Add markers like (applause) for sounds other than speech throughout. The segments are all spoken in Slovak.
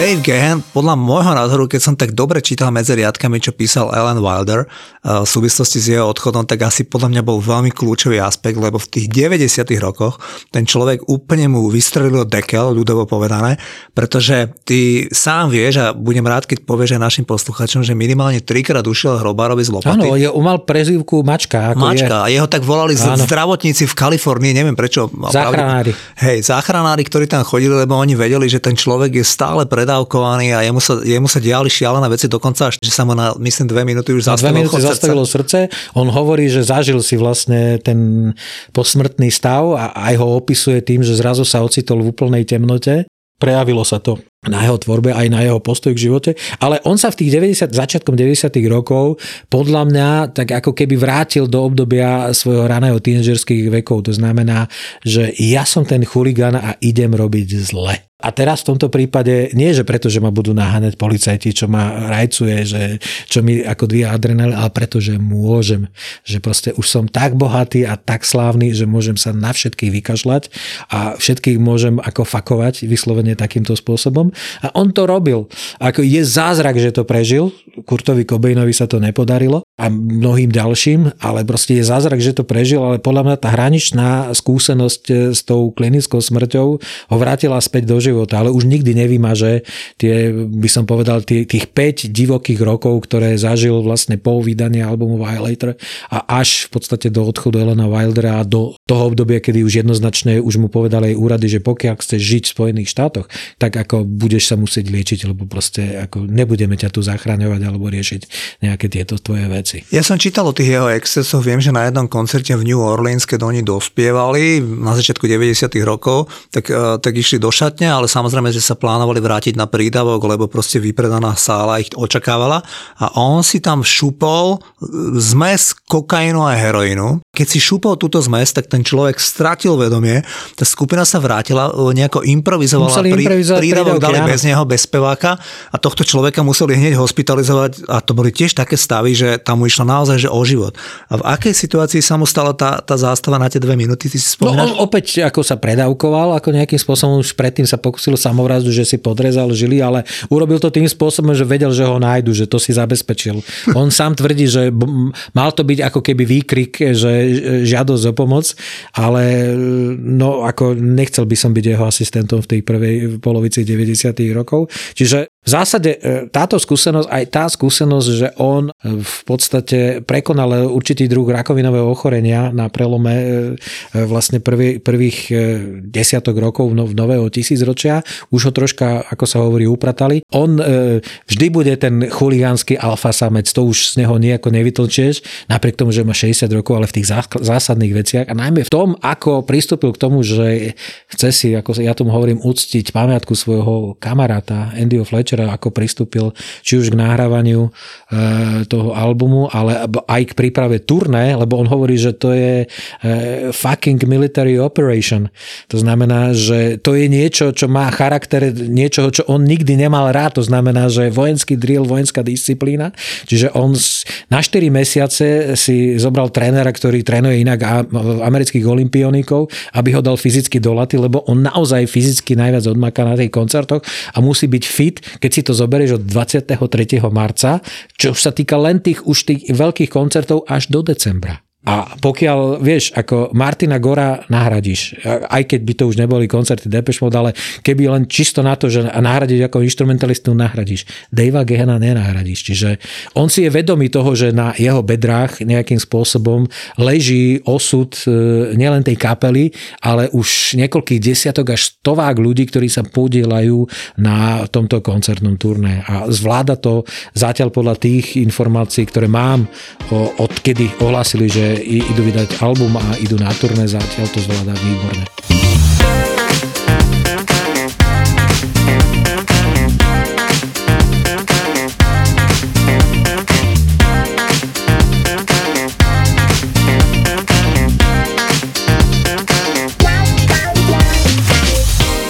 Dave Gahan, podľa môjho názoru, keď som tak dobre čítal medzi riadkami, čo písal Ellen Wilder uh, v súvislosti s jeho odchodom, tak asi podľa mňa bol veľmi kľúčový aspekt, lebo v tých 90 rokoch ten človek úplne mu vystrelil dekel, ľudovo povedané, pretože ty sám vieš a budem rád, keď povieš aj našim posluchačom, že minimálne trikrát ušiel hrobárovi z lopaty. Áno, je, mal prezývku Mačka. Ako Mačka, je. a jeho tak volali z, zdravotníci v Kalifornii, neviem prečo. Záchranári. Hej, záchranári, ktorí tam chodili, lebo oni vedeli, že ten človek je stále pred predávkovaný a jemu sa, jemu sa diali šialené veci dokonca, až, že sa mu na, myslím, dve minúty už zastavilo, dve minúty zastavilo srdce. On hovorí, že zažil si vlastne ten posmrtný stav a aj ho opisuje tým, že zrazu sa ocitol v úplnej temnote. Prejavilo sa to na jeho tvorbe, aj na jeho postoj k živote. Ale on sa v tých 90, začiatkom 90. rokov podľa mňa tak ako keby vrátil do obdobia svojho raného tínedžerských vekov. To znamená, že ja som ten chuligán a idem robiť zle. A teraz v tomto prípade nie, že preto, že ma budú naháňať policajti, čo ma rajcuje, že, čo mi ako dvíja adrenalín, ale preto, že môžem. Že proste už som tak bohatý a tak slávny, že môžem sa na všetkých vykašľať a všetkých môžem ako fakovať vyslovene takýmto spôsobom. A on to robil. Ako je zázrak, že to prežil. Kurtovi Cobainovi sa to nepodarilo a mnohým ďalším, ale proste je zázrak, že to prežil, ale podľa mňa tá hraničná skúsenosť e, s tou klinickou smrťou ho vrátila späť do života, ale už nikdy nevymaže tie, by som povedal, tých 5 divokých rokov, ktoré zažil vlastne po vydania albumu Violator a až v podstate do odchodu Elena Wildera a do toho obdobia, kedy už jednoznačne už mu povedali aj úrady, že pokiaľ chceš žiť v Spojených štátoch, tak ako budeš sa musieť liečiť, lebo proste ako nebudeme ťa tu zachraňovať alebo riešiť nejaké tieto tvoje veci. Ja som čítal o tých jeho excesoch, viem, že na jednom koncerte v New Orleans, keď oni dospievali na začiatku 90. rokov, tak, eh, tak išli do šatne, ale samozrejme, že sa plánovali vrátiť na prídavok, lebo proste vypredaná sála ich očakávala a on si tam šupol zmes kokainu a heroínu. Keď si šupol túto zmes, tak ten človek stratil vedomie, tá skupina sa vrátila, eh, nejako improvizovala, prí, prídavok dali bez neho, bez speváka a tohto človeka museli hneď hospitalizovať a to boli tiež také stavy, že tam mu išlo naozaj že o život. A v akej situácii sa mu stala tá, tá zástava na tie dve minúty? Ty si no on opäť ako sa predávkoval, ako nejakým spôsobom už predtým sa pokusil samovrazu, že si podrezal žily, ale urobil to tým spôsobom, že vedel, že ho nájdu, že to si zabezpečil. (laughs) On sám tvrdí, že mal to byť ako keby výkrik, že žiadosť o pomoc, ale no ako nechcel by som byť jeho asistentom v tej prvej polovici 90. rokov. Čiže v zásade e, táto skúsenosť, aj tá skúsenosť, že on v podstate prekonal určitý druh rakovinového ochorenia na prelome e, e, vlastne prvý, prvých desiatok rokov v nového tisícročia, už ho troška, ako sa hovorí, upratali. On vždy bude ten chuligánsky alfa samec, to už z neho nejako nevytlčieš, napriek tomu, že má 60 rokov, ale v tých zásadných veciach a najmä v tom, ako pristúpil k tomu, že chce si, ako ja tomu hovorím, uctiť pamiatku svojho kamaráta Andyho Fletcher, večera, ako pristúpil či už k nahrávaniu e, toho albumu, ale aj k príprave turné, lebo on hovorí, že to je e, fucking military operation. To znamená, že to je niečo, čo má charakter niečoho, čo on nikdy nemal rád. To znamená, že vojenský drill, vojenská disciplína. Čiže on na 4 mesiace si zobral trénera, ktorý trénuje inak amerických olimpionikov, aby ho dal fyzicky do laty, lebo on naozaj fyzicky najviac odmaká na tých koncertoch a musí byť fit, keď si to zoberieš od 23. marca, čo už sa týka len tých už tých veľkých koncertov až do decembra. A pokiaľ, vieš, ako Martina Gora nahradíš, aj keď by to už neboli koncerty Depeche Mode, ale keby len čisto na to, že nahradíš ako instrumentalistu, nahradíš. Davea Gehena nenahradíš. Čiže on si je vedomý toho, že na jeho bedrách nejakým spôsobom leží osud e, nielen tej kapely, ale už niekoľkých desiatok až stovák ľudí, ktorí sa podielajú na tomto koncertnom turné. A zvláda to zatiaľ podľa tých informácií, ktoré mám, odkedy ohlásili, že že idú vydať album a idú na turné, zatiaľ to zvládá výborne.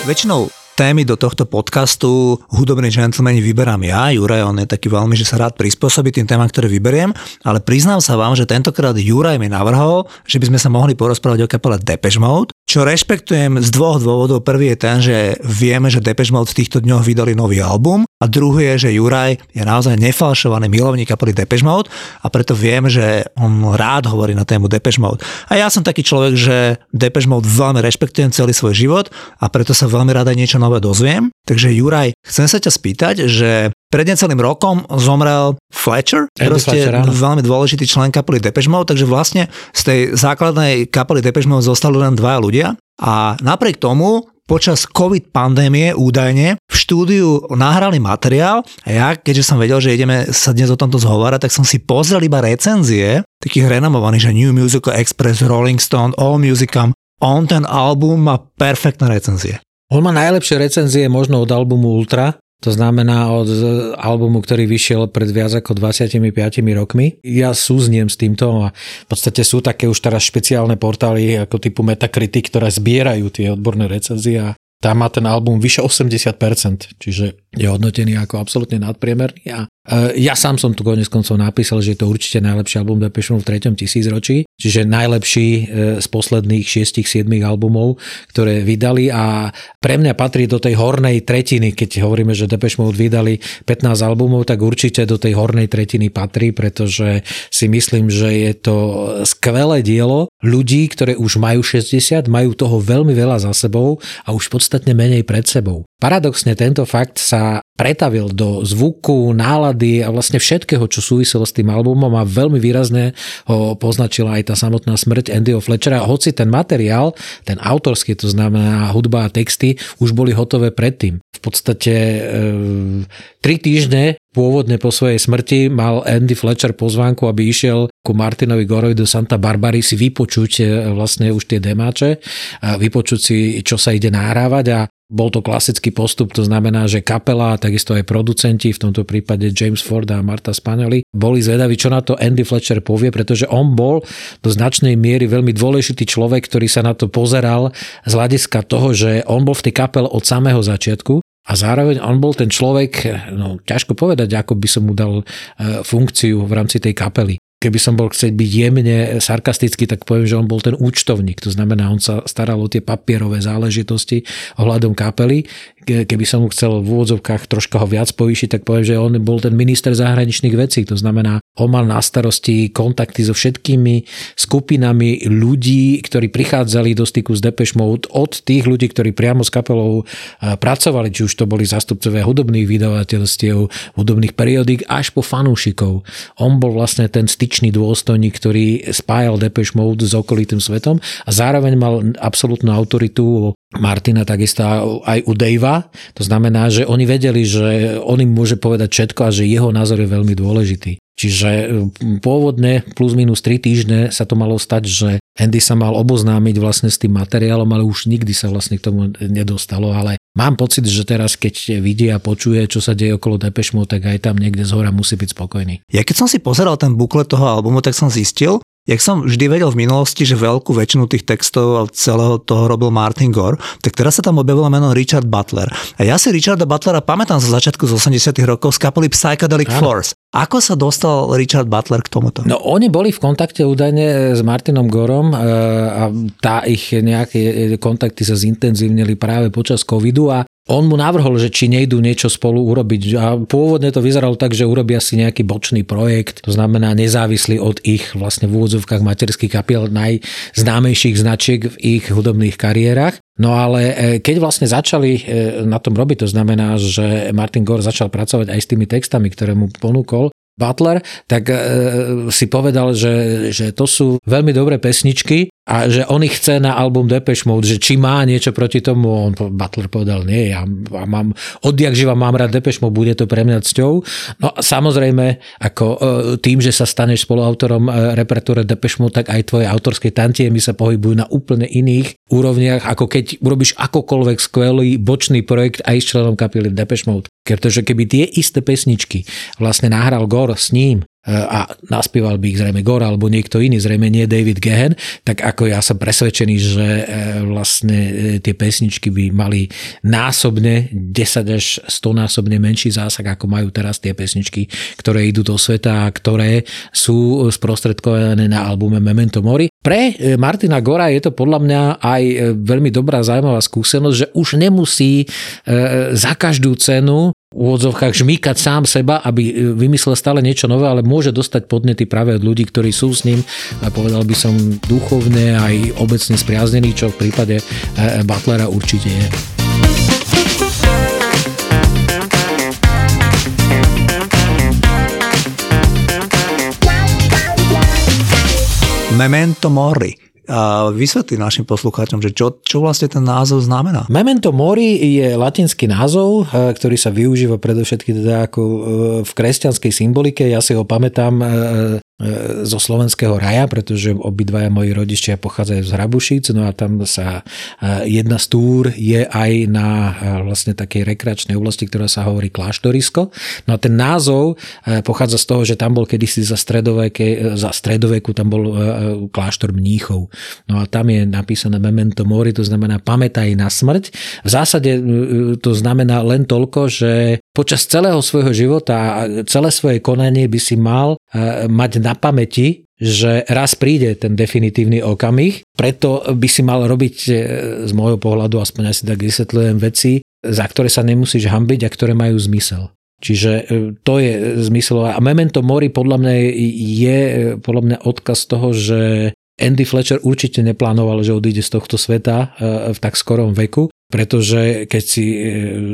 Väčšinou témy do tohto podcastu Hudobní džentlmeni vyberám ja. Juraj, on je taký veľmi, že sa rád prispôsobí tým témam, ktoré vyberiem, ale priznám sa vám, že tentokrát Juraj mi navrhol, že by sme sa mohli porozprávať o kapele Depeche Mode, čo rešpektujem z dvoch dôvodov. Prvý je ten, že vieme, že Depeche Mode v týchto dňoch vydali nový album a druhý je, že Juraj je naozaj nefalšovaný milovník kapely Depeche Mode a preto viem, že on rád hovorí na tému Depeche Mode. A ja som taký človek, že Depeche Mode veľmi rešpektujem celý svoj život a preto sa veľmi rada niečo nové dozviem. Takže Juraj, chcem sa ťa spýtať, že pred necelým rokom zomrel Fletcher, proste veľmi dôležitý člen kapely Depeche Mode, takže vlastne z tej základnej kapely Depeche Mode zostali len dvaja ľudia. A napriek tomu počas COVID pandémie údajne v štúdiu nahrali materiál a ja, keďže som vedel, že ideme sa dnes o tomto zhovárať, tak som si pozrel iba recenzie takých renomovaných, že New Musical Express, Rolling Stone, All Musicam. On ten album má perfektné recenzie. On má najlepšie recenzie možno od albumu Ultra, to znamená od albumu, ktorý vyšiel pred viac ako 25 rokmi. Ja súzniem s týmto a v podstate sú také už teraz špeciálne portály ako typu Metacritic, ktoré zbierajú tie odborné recenzie a tam má ten album vyše 80%, čiže je hodnotený ako absolútne nadpriemerný a ja sám som tu konec koncov napísal, že je to určite najlepší album Depeche Mode v treťom tisícročí, čiže najlepší e, z posledných 6-7 albumov, ktoré vydali a pre mňa patrí do tej hornej tretiny, keď hovoríme, že Depeche Mode vydali 15 albumov, tak určite do tej hornej tretiny patrí, pretože si myslím, že je to skvelé dielo ľudí, ktoré už majú 60, majú toho veľmi veľa za sebou a už podstatne menej pred sebou. Paradoxne tento fakt sa pretavil do zvuku, nálady a vlastne všetkého, čo súviselo s tým albumom a veľmi výrazne ho poznačila aj tá samotná smrť Andyho Fletchera. Hoci ten materiál, ten autorský, to znamená hudba a texty, už boli hotové predtým. V podstate e, tri týždne pôvodne po svojej smrti mal Andy Fletcher pozvánku, aby išiel ku Martinovi Gorovi do Santa Barbary si vypočuť e, vlastne už tie demáče, vypočuť si, čo sa ide nahrávať a bol to klasický postup, to znamená, že kapela a takisto aj producenti, v tomto prípade James Ford a Marta Spanioli, boli zvedaví, čo na to Andy Fletcher povie, pretože on bol do značnej miery veľmi dôležitý človek, ktorý sa na to pozeral z hľadiska toho, že on bol v tej kapele od samého začiatku a zároveň on bol ten človek, no ťažko povedať, ako by som mu dal e, funkciu v rámci tej kapely keby som bol chcieť byť jemne sarkastický, tak poviem, že on bol ten účtovník. To znamená, on sa staral o tie papierové záležitosti ohľadom kapely. Keby som on mal na starosti kontakty so všetkými skupinami ľudí, ktorí prichádzali do styku s Depeche Mode, od tých ľudí, ktorí priamo s kapelou pracovali, či už to boli zastupcovia hudobných vydavateľstiev, hudobných periodík, až po fanúšikov. On bol vlastne ten styčný dôstojník, ktorý spájal Depeche Mode s okolitým svetom a zároveň mal absolútnu autoritu Martina takisto aj u Davea. To znamená, že oni vedeli, že on im môže povedať všetko a že jeho názor je veľmi dôležitý. Čiže pôvodne plus minus 3 týždne sa to malo stať, že Andy sa mal oboznámiť vlastne s tým materiálom, ale už nikdy sa vlastne k tomu nedostalo. Ale mám pocit, že teraz keď vidie a počuje, čo sa deje okolo Depeche tak aj tam niekde z hora musí byť spokojný. Ja keď som si pozeral ten buklet toho albumu, tak som zistil, Jak som vždy vedel v minulosti, že veľkú väčšinu tých textov a celého toho robil Martin Gore, tak teraz sa tam objavilo meno Richard Butler. A ja si Richarda Butlera pamätám zo začiatku z 80 rokov z kapely Psychedelic Áno. Force. Ako sa dostal Richard Butler k tomuto? No oni boli v kontakte údajne s Martinom Gorom e, a tá ich nejaké kontakty sa zintenzívnili práve počas covidu a on mu navrhol, že či nejdú niečo spolu urobiť a pôvodne to vyzeralo tak, že urobia si nejaký bočný projekt, to znamená nezávislý od ich vlastne v úvodzovkách materských kapiel najznámejších značiek v ich hudobných kariérach. No ale e, keď vlastne začali e, na tom robiť, to znamená, že Martin Gore začal pracovať aj s tými textami, ktoré mu ponúkol, Butler, tak e, si povedal, že, že to sú veľmi dobré pesničky a že on ich chce na album Depeche Mode, že či má niečo proti tomu, on Butler povedal, nie, ja mám, odjak živa mám rád Depeche Mode, bude to pre mňa cťou. No samozrejme, ako e, tým, že sa staneš spoluautorom e, repertúre Depeche Mode, tak aj tvoje autorské tantiemy sa pohybujú na úplne iných úrovniach, ako keď urobíš akokoľvek skvelý bočný projekt aj s členom kapely Depeche Mode. Pretože keby tie isté pesničky vlastne nahral Gore s ním, a naspieval by ich zrejme Gore alebo niekto iný, zrejme nie David Gehen, tak ako ja som presvedčený, že e, vlastne e, tie pesničky by mali násobne 10 až 100 násobne menší zásah, ako majú teraz tie pesničky, ktoré idú do sveta a ktoré sú sprostredkované na albume Memento Mori. Pre e, Martina Gora je to podľa mňa aj veľmi dobrá zaujímavá skúsenosť, že už nemusí za každú cenu úvodzovkách žmýkať sám seba, aby e, vymyslel stále niečo nové, ale môže dostať podnety práve od ľudí, ktorí sú s ním, povedal by som duchovne aj obecne spriaznený, čo v prípade e, e, Butlera určite je. Memento Mori. a vysvetli našim poslucháčom, že čo, čo vlastne ten názov znamená. Memento mori je latinský názov, e, ktorý sa využíva predovšetkým teda ako e, v kresťanskej symbolike. Ja si ho pamätám e, zo slovenského raja, pretože obidvaja moji rodičia pochádzajú z Hrabušic, no a tam sa jedna z túr je aj na vlastne takej rekreačnej oblasti, ktorá sa hovorí Kláštorisko. No a ten názov pochádza z toho, že tam bol kedysi za, stredoveke, za stredoveku, tam bol kláštor mníchov. No a tam je napísané memento mori, to znamená pamätaj na smrť. V zásade to znamená len toľko, že počas celého svojho života a celé svoje konanie by si mal mať na pamäti, že raz príde ten definitívny okamih, preto by si mal robiť e, z môjho pohľadu, aspoň asi tak vysvetľujem veci, za ktoré sa nemusíš hambiť a ktoré majú zmysel. Čiže e, to je zmysel. A Memento Mori podľa mňa je e, podľa mňa odkaz toho, že Andy Fletcher určite neplánoval, že odíde z tohto sveta v tak skorom veku pretože keď si e,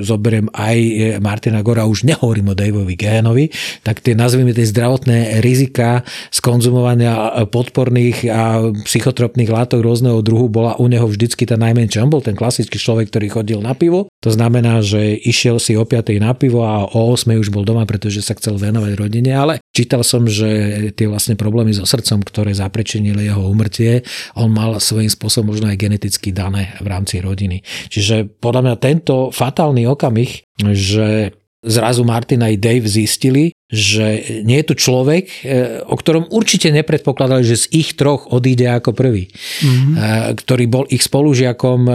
zoberiem aj e, Martina Gora, už nehovorím o Daveovi Gehenovi, tak tie nazvime tie zdravotné rizika z konzumovania podporných a psychotropných látok rôzneho druhu bola u neho vždycky tá najmenšia. On bol ten klasický človek, ktorý chodil na pivo, to znamená, že išiel si o 5. na pivo a o 8. už bol doma, pretože sa chcel venovať rodine, ale čítal som, že tie vlastne problémy so srdcom, ktoré zaprečenili jeho umrtie, on mal svojím spôsobom možno aj geneticky dané v rámci rodiny. Čiže že podľa mňa tento fatálny okamih, že zrazu Martin aj Dave zistili, že nie je tu človek, e, o ktorom určite nepredpokladali, že z ich troch odíde ako prvý. Mm-hmm. Ktorý bol ich spolužiakom e,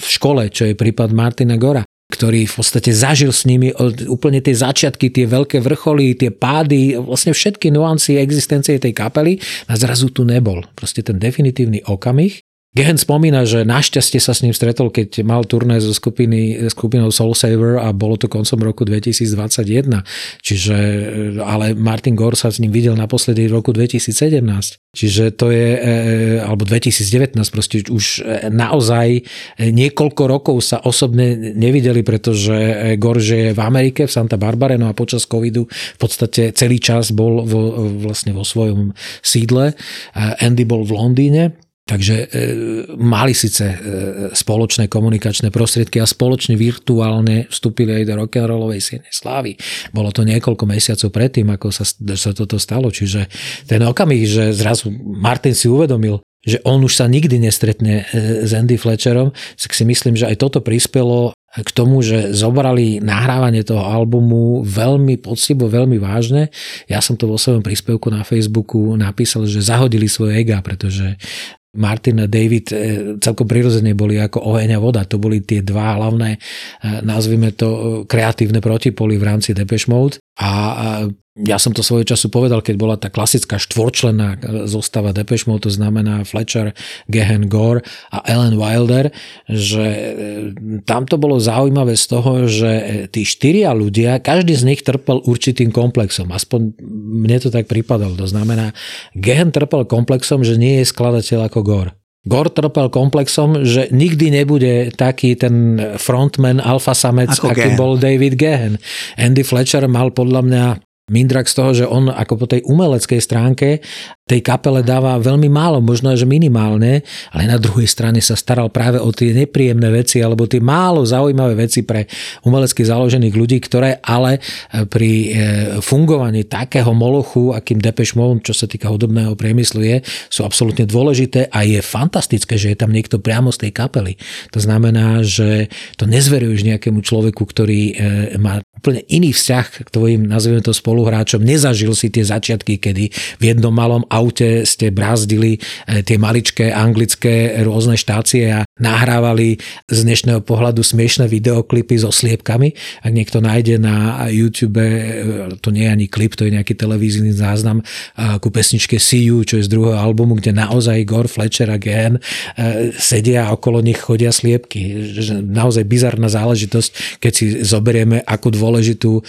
v škole, čo je prípad Martina Gora ktorý v podstate zažil s nimi úplne tie začiatky, tie veľké vrcholy, tie pády, vlastne všetky nuancy existencie tej kapely a zrazu tu nebol. Proste ten definitívny okamih Gehen spomína, že našťastie sa s ním stretol, keď mal turné so skupiny, skupinou Soul Saver a bolo to koncom roku 2021. Čiže, ale Martin Gore sa s ním videl naposledy v roku 2017. Čiže to je, e, alebo 2019, proste už naozaj niekoľko rokov sa osobne nevideli, pretože Gore je v Amerike, v Santa Barbare, no a počas covidu v podstate celý čas bol vo, vlastne vo svojom sídle. Andy bol v Londýne Takže e, mali síce e, spoločné komunikačné prostriedky a spoločne virtuálne vstúpili aj do rock'n'rollovej siene slávy. Bolo to niekoľko mesiacov predtým, ako sa, sa toto stalo. Čiže ten okamih, že zrazu Martin si uvedomil, že on už sa nikdy nestretne e, s Andy Fletcherom, tak si myslím, že aj toto prispelo k tomu, že zobrali nahrávanie toho albumu veľmi poctivo, veľmi vážne. Ja som to vo svojom príspevku na Facebooku napísal, že zahodili svoje ega, pretože Martin a David e, celkom prirodzene boli ako oheň a voda. To boli tie dva hlavné, e, nazvime to, e, kreatívne protipoly v rámci Depeche Mode. A ja som to svojho času povedal, keď bola tá klasická štvorčlenná zostava Depeche Mode, to znamená Fletcher, Gehen Gore a Ellen Wilder, že e, tam to bolo zaujímavé z toho, že e, tí štyria ľudia, každý z nich trpel určitým komplexom. Aspoň mne to tak pripadalo. To znamená, Gehen trpel komplexom, že nie je skladateľ ako Gore. Gore trpel komplexom, že nikdy nebude taký ten frontman alfa samec, ako aký Gehen. bol David Gehen. Andy Fletcher mal podľa mňa Mindrak z toho, že on ako po tej umeleckej stránke tej kapele dáva veľmi málo, možno až minimálne, ale na druhej strane sa staral práve o tie nepríjemné veci alebo tie málo zaujímavé veci pre umelecky založených ľudí, ktoré ale e, pri e, fungovaní takého molochu, akým Depeche Mode, čo sa týka hudobného priemyslu je, sú absolútne dôležité a je fantastické, že je tam niekto priamo z tej kapely. To znamená, že to nezveruješ nejakému človeku, ktorý e, má úplne iný vzťah k tvojim, nazvime to spoluhráčom. Nezažil si tie začiatky, kedy v jednom malom aute ste brázdili e, tie maličké anglické rôzne štácie a nahrávali z dnešného pohľadu smiešné videoklipy so sliepkami. Ak niekto nájde na YouTube, e, to nie je ani klip, to je nejaký televízny záznam ku pesničke See You, čo je z druhého albumu, kde naozaj Gore, Fletcher a Gen sedia a okolo nich chodia sliepky. Naozaj bizarná záležitosť, keď si zoberieme, akú dôležitú e,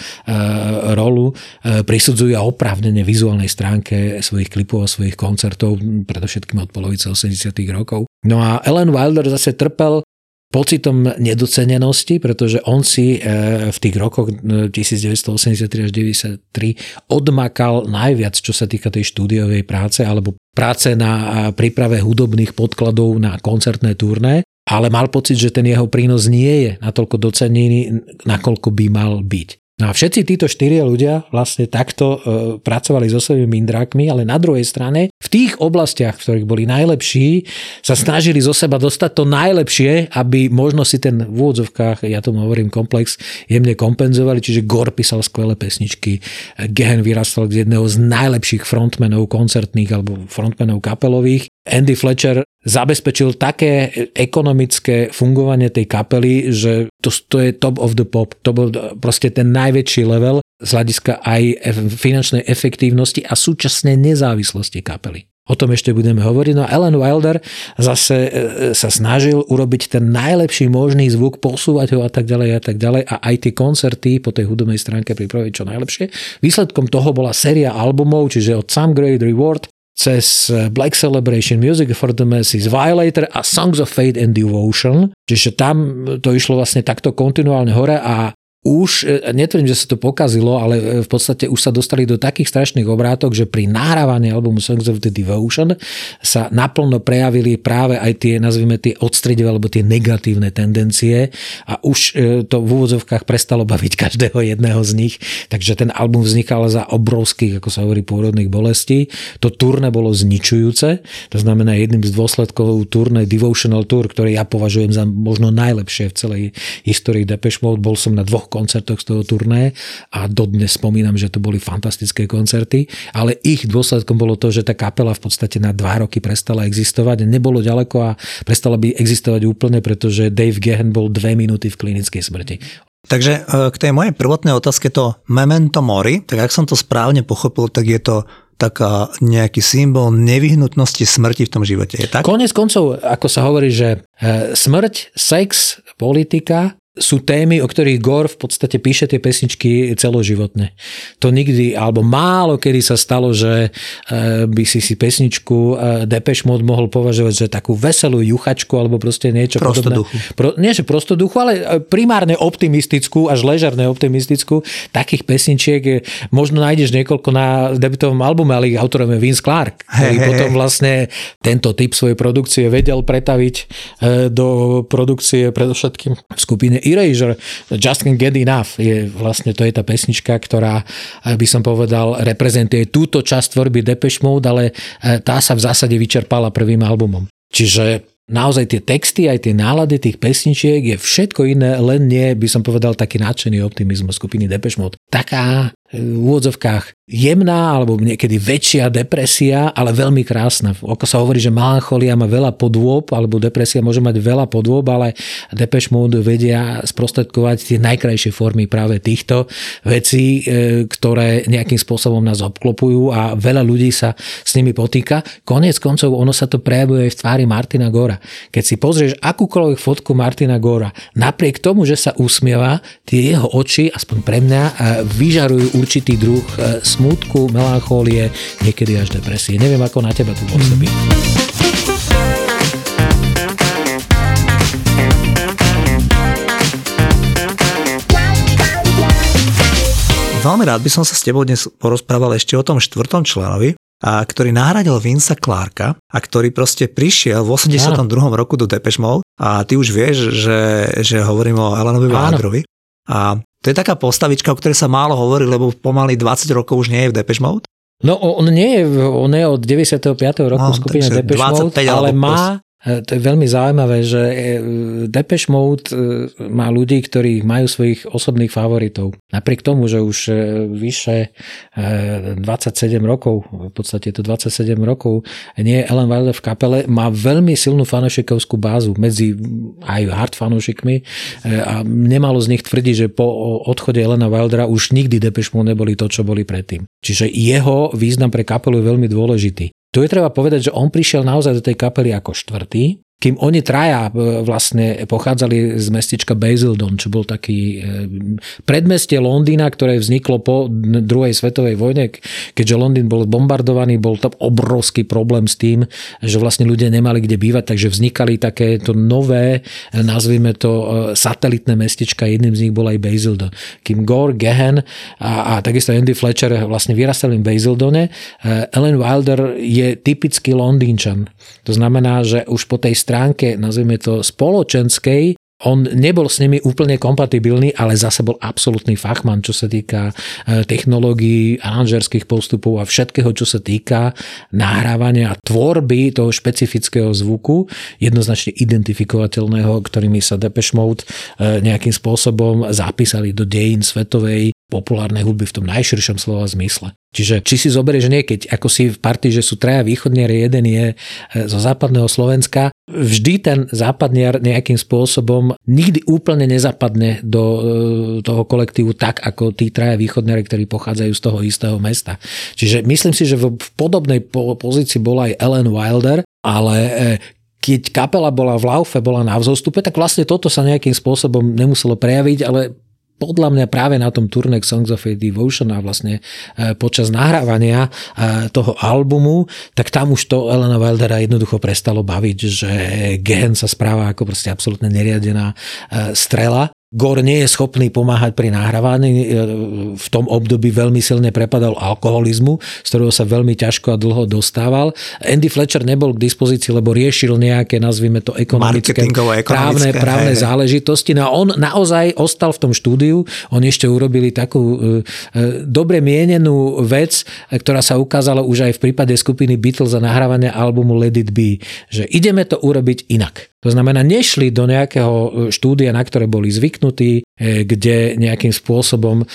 rolu e, prisudzujú a oprávnene vizuálnej stránke svojich klipov a svojich koncertov, predovšetkým od polovice 80 rokov. No a Ellen Wilder zase trpel pocitom nedocenenosti, pretože on si e, v tých rokoch 1983 až 1993 odmakal najviac, čo sa týka tej štúdiovej práce alebo práce na príprave hudobných podkladov na koncertné turné ale mal pocit, že ten jeho prínos nie je natoľko docenený, nakoľko by mal byť. No a všetci títo štyria ľudia vlastne takto e, pracovali so svojimi mindrákmi, ale na druhej strane v tých oblastiach, v ktorých boli najlepší, sa snažili zo seba dostať to najlepšie, aby možno si ten v úvodzovkách, ja tomu hovorím komplex, jemne kompenzovali, čiže Gor písal skvelé pesničky, Gehen vyrastal z jedného z najlepších frontmenov koncertných alebo frontmenov kapelových, Andy Fletcher zabezpečil také ekonomické fungovanie tej kapely, že to, to je top of the pop. To bol proste ten najväčší level z hľadiska aj finančnej efektívnosti a súčasnej nezávislosti kapely. O tom ešte budeme hovoriť. No a Ellen Wilder zase e, sa snažil urobiť ten najlepší možný zvuk, posúvať ho a tak ďalej a tak ďalej a aj tie koncerty po tej hudobnej stránke pripraviť čo najlepšie. Výsledkom toho bola séria albumov, čiže od Some Great Reward cez eh, Black Celebration, Music for the Masses, Violator a Songs of Fate and Devotion. Čiže tam to išlo vlastne takto kontinuálne hore a už, e, netvrdím, že sa to pokazilo, ale e, v podstate už sa dostali do takých strašných obrátok, že pri nahrávaní albumu Songs of the Devotion sa naplno prejavili práve aj tie, nazvime tie odstredivé alebo tie negatívne tendencie a už e, to v úvodzovkách prestalo baviť (laughs) každého jedného z nich, takže ten album vznikal za obrovských, ako sa hovorí, pôrodných bolestí. To turné bolo zničujúce, to znamená jedným z dôsledkov turné Devotional Tour, ktoré ja považujem za možno najlepšie v celej histórii Depeche Mode. Bol som na dvoch koncertoch z toho turné a dodnes spomínam, že to boli fantastické koncerty, ale ich dôsledkom bolo to, že tá kapela v podstate na dva roky prestala existovať, nebolo ďaleko a prestala by existovať úplne, pretože Dave Gehen bol dve minúty v klinickej smrti. Takže e, k tej mojej prvotnej otázke to memento mori, tak ak som to správne pochopil, tak je to taká nejaký symbol nevyhnutnosti smrti v tom živote. Je tak? Konec koncov, ako sa hovorí, že e, smrť, sex, politika sú témy, o ktorých Gore v podstate píše tie pesničky celoživotne. To nikdy, alebo málo kedy sa stalo, že e, by si si pesničku e, Depeche Mode mohol považovať za takú veselú juchačku alebo proste niečo podobné. Pro, nie, že prostoduchu, ale e, primárne optimistickú, až ležerne optimistickú. Takých pesničiek možno nájdeš niekoľko na debutovom albume, ale ich autorom je Vince Clark, ktorý hey, potom vlastne tento typ svojej produkcie vedel pretaviť do produkcie predovšetkým v skupine Erasure, Just Can't Get Enough je vlastne, to je tá pesnička, ktorá eh, by som povedal reprezentuje túto časť tvorby Depeche Mode, ale eh, tá sa v zásade vyčerpala prvým albumom. Čiže naozaj tie texty, aj tie nálady tých pesničiek je všetko iné, len nie, by som povedal, taký nadšený optimizmus skupiny Depeche Mode. Taká v úvodzovkách jemná alebo niekedy väčšia depresia, ale veľmi krásna. Ako sa hovorí, že melancholia má veľa podôb, alebo depresia môže mať veľa podôb, ale Depeche Mode vedia sprostredkovať tie najkrajšie formy práve týchto vecí, e, ktoré nejakým spôsobom nás obklopujú a veľa ľudí sa s nimi potýka. Konec koncov ono sa to prejavuje aj v tvári Martina Gora. Keď si pozrieš akúkoľvek fotku Martina Gora, napriek tomu, že sa usmieva, tie jeho oči, aspoň pre mňa, e, vyžarujú určitý druh e, smútku, melanchólie, niekedy až depresie. Neviem, ako na teba tu pôsobí. Veľmi rád by som sa s tebou dnes porozprával ešte o tom štvrtom členovi, a ktorý nahradil Vinca Clarka a ktorý proste prišiel v 82. Áno. roku do Depeche Mode a ty už vieš, že, že hovorím o Alanovi Wilderovi. A to je taká postavička, o ktorej sa málo hovorí, lebo pomaly 20 rokov už nie je v Depeche Mode. No on nie je, on je od 95. roku no, skupina Depeche Mode, ale má to je veľmi zaujímavé, že e, Depeche Mode e, má ľudí, ktorí majú svojich osobných favoritov. Napriek tomu, že už vyše 27 rokov, v podstate to 27 rokov, nie je Ellen Wilder v kapele, má veľmi silnú fanošikovskú bázu medzi aj hard fanošikmi a nemalo z nich tvrdiť, že po odchode Elena Wildera už nikdy Depeche Mode neboli to, čo boli predtým. Čiže jeho význam pre kapelu je veľmi dôležitý. Tu je treba povedať, že on prišiel naozaj do tej kapely ako štvrtý, kým oni traja e, vlastne pochádzali z mestečka Basildon, čo bol taký e, predmestie Londýna, ktoré vzniklo po druhej svetovej vojne, keďže Londýn bol bombardovaný, bol tam obrovský problém s tým, že vlastne ľudia nemali kde bývať, takže vznikali takéto nové, nazvime to e, satelitné mestečka, jedným z nich bol aj Basildon. Kým Gore, Gehen a, a takisto Andy Fletcher vlastne vyrastali v Basildone, Ellen Wilder je typický Londýnčan. To znamená, že už po tej stránke, nazvime to spoločenskej, on nebol s nimi úplne kompatibilný, ale zase bol absolútny fachman, čo sa týka e, technológií, aranžerských postupov a všetkého, čo sa týka nahrávania a tvorby toho špecifického zvuku, jednoznačne identifikovateľného, ktorými sa Depeche Mode e, nejakým spôsobom zapísali do dejín svetovej populárnej hudby v tom najširšom slova zmysle. Čiže či si zoberieš nie, keď ako si v partii, že sú traja východniari, jeden je e, zo západného Slovenska, vždy ten západniar nejakým spôsobom nikdy úplne nezapadne do e, toho kolektívu tak, ako tí traja východniari, ktorí pochádzajú z toho istého mesta. Čiže myslím si, že v podobnej pozícii bola aj Ellen Wilder, ale e, keď kapela bola v laufe, bola na vzostupe, tak vlastne toto sa nejakým spôsobom nemuselo prejaviť, ale podľa mňa práve na tom turnek Songs of a Devotion a vlastne e, počas nahrávania e, toho albumu, tak tam už to Elena Wildera jednoducho prestalo baviť, že Gen sa správa ako proste absolútne neriadená e, strela Gore nie je schopný pomáhať pri nahrávaní. V tom období veľmi silne prepadal alkoholizmu, z ktorého sa veľmi ťažko a dlho dostával. Andy Fletcher nebol k dispozícii, lebo riešil nejaké, nazvime to, ekonomické, právne, právne hej. záležitosti. No a on naozaj ostal v tom štúdiu. Oni ešte urobili takú e, e, dobre mienenú vec, ktorá sa ukázala už aj v prípade skupiny Beatles za nahrávanie albumu Let It Be, že ideme to urobiť inak. To znamená, nešli do nejakého e, štúdia, na ktoré boli zvyknutí, e, kde nejakým spôsobom e,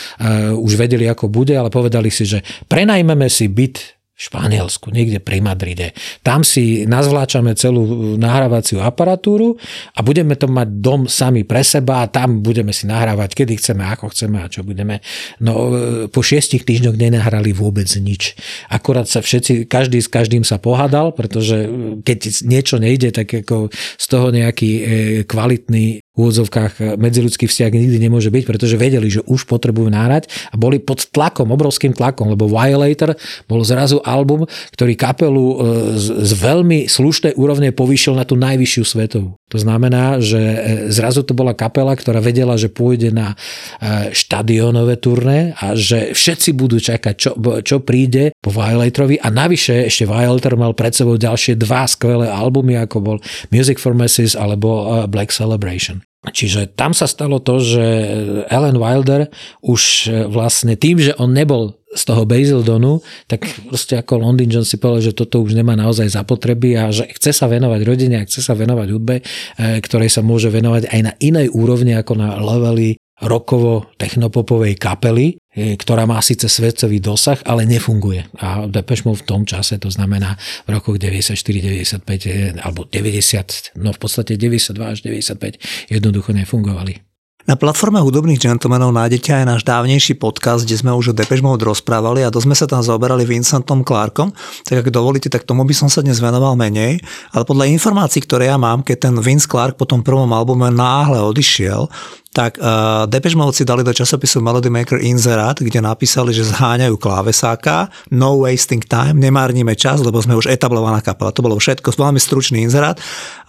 už vedeli, ako bude, ale povedali si, že prenajmeme si byt Španielsku, niekde pri Madride. Tam si nazvláčame celú nahrávaciu aparatúru a budeme to mať dom sami pre seba a tam budeme si nahrávať, kedy chceme, ako chceme a čo budeme. No po šiestich týždňoch nenahrali vôbec nič. Akorát sa všetci, každý s každým sa pohádal, pretože keď niečo nejde, tak ako z toho nejaký e, kvalitný úvodzovkách eh, medziludský vzťah nikdy nemôže byť, pretože vedeli, že už potrebujú nárať a boli pod tlakom, obrovským tlakom, lebo Violator bol zrazu album, ktorý kapelu eh, z, z veľmi slušnej úrovne povýšil na tú najvyššiu svetovú. To znamená, že eh, zrazu to bola kapela, ktorá vedela, že pôjde na štadionové turné a že všetci budú čakať, čo, čo príde po Violatorovi a navyše ešte Violator mal pred sebou ďalšie dva skvelé albumy, ako bol Music for Masses alebo Black Celebration. Čiže tam sa stalo to, že Ellen Wilder už e, vlastne tým, že on nebol z toho Basildonu, tak proste ako London John si povedal, že toto už nemá naozaj zapotreby a že chce sa venovať rodine a chce sa venovať hudbe, e, ktorej sa môže venovať aj na inej úrovni ako na levely rokovo technopopovej kapely, ktorá má síce svetový dosah, ale nefunguje. A Depeche Mode v tom čase, to znamená v rokoch 94, 95 e, alebo 90, no v podstate 92 až 95 jednoducho nefungovali. Na platforme hudobných gentlemanov nájdete aj náš dávnejší podcast, kde sme už o Depeche Mode rozprávali a to sme sa tam zaoberali Vincentom Clarkom. Tak ak dovolíte, tak tomu by som sa dnes venoval menej. Ale podľa informácií, ktoré ja mám, keď ten Vince Clark po tom prvom albume náhle odišiel, tak uh, Depeche Mode si dali do časopisu Melody Maker inzerát, kde napísali, že zháňajú klávesáka, no wasting time, nemárnime čas, lebo sme už etablovaná kapela. To bolo všetko, veľmi stručný inzerát,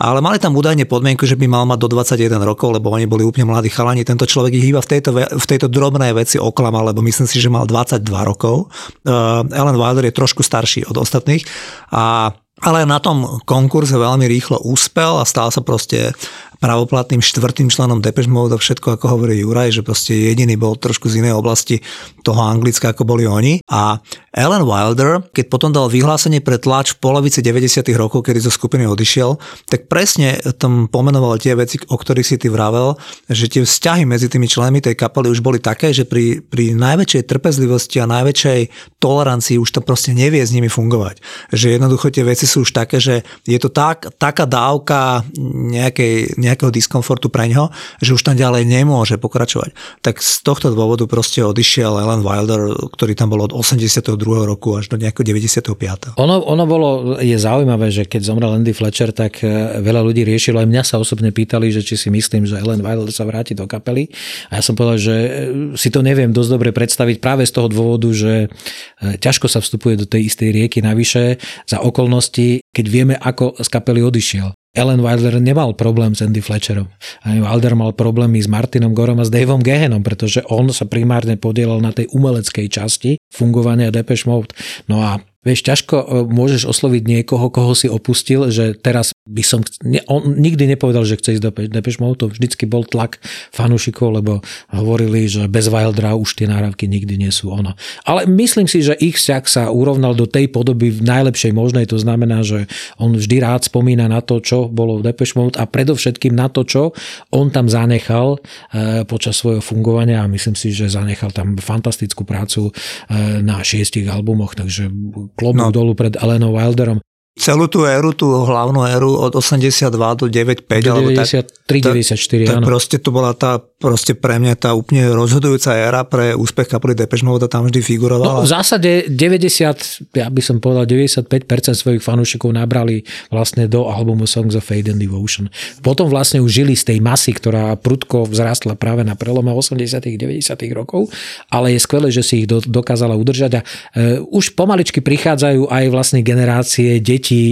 ale mali tam údajne podmienku, že by mal mať do 21 rokov, lebo oni boli úplne mladí chalani. Tento človek ich iba v tejto, v tejto drobnej veci oklamal, lebo myslím si, že mal 22 rokov. Uh, Ellen Wilder je trošku starší od ostatných a ale na tom konkurze veľmi rýchlo úspel a stal sa proste pravoplatným štvrtým členom Depeche Mode všetko, ako hovorí Juraj, že proste jediný bol trošku z inej oblasti toho Anglicka, ako boli oni. A Alan Wilder, keď potom dal vyhlásenie pre tlač v polovici 90. rokov, kedy zo skupiny odišiel, tak presne tam pomenoval tie veci, o ktorých si ty vravel, že tie vzťahy medzi tými členmi tej kapely už boli také, že pri, pri najväčšej trpezlivosti a najväčšej tolerancii už to proste nevie s nimi fungovať. Že jednoducho tie veci sú už také, že je to tak, taká dávka nejakej, nejakého diskomfortu pre ňo, že už tam ďalej nemôže pokračovať. Tak z tohto dôvodu proste odišiel Alan Wilder, ktorý tam bol od 82. roku až do nejakého 95. Ono, ono bolo, je zaujímavé, že keď zomrel Andy Fletcher, tak e, veľa ľudí riešilo, aj mňa sa osobne pýtali, že či si myslím, že Alan Wilder sa vráti do kapely. A ja som povedal, že e, si to neviem dosť dobre predstaviť práve z toho dôvodu, že e, ťažko sa vstupuje do tej istej rieky navyše za okolnosti, keď vieme, ako z kapely odišiel. Ellen Wilder nemal problém s Andy Fletcherom. Wilder mal problémy s Martinom Gorom a s Daveom Gehenom, pretože on sa primárne podielal na tej umeleckej časti fungovania Depeche Mode. No a Vieš, ťažko e, môžeš osloviť niekoho, koho si opustil, že teraz by som... On nikdy nepovedal, že chce ísť do Depeche Mode, to vždycky bol tlak fanúšikov, lebo hovorili, že bez Wildera už tie náravky nikdy nie sú ono. Ale myslím si, že ich vzťah sa urovnal do tej podoby v najlepšej možnej, to znamená, že on vždy rád spomína na to, čo bolo v Depeche Mode a predovšetkým na to, čo on tam zanechal e, počas svojho fungovania a myslím si, že zanechal tam fantastickú prácu e, na šiestich albumoch, takže klobúk no. dolu pred Elenou Wilderom celú tú éru, tú hlavnú éru od 82 do 95. Do 93, 94, tak, áno. proste to bola tá, proste pre mňa tá úplne rozhodujúca éra pre úspech kapely Depeche Mode tam vždy figurovala. No, v zásade 90, ja by som povedal 95% svojich fanúšikov nabrali vlastne do albumu Songs of Fade and Devotion. Potom vlastne už žili z tej masy, ktorá prudko vzrastla práve na prelome 80 90 rokov, ale je skvelé, že si ich do, dokázala udržať a e, už pomaličky prichádzajú aj vlastne generácie detí detí,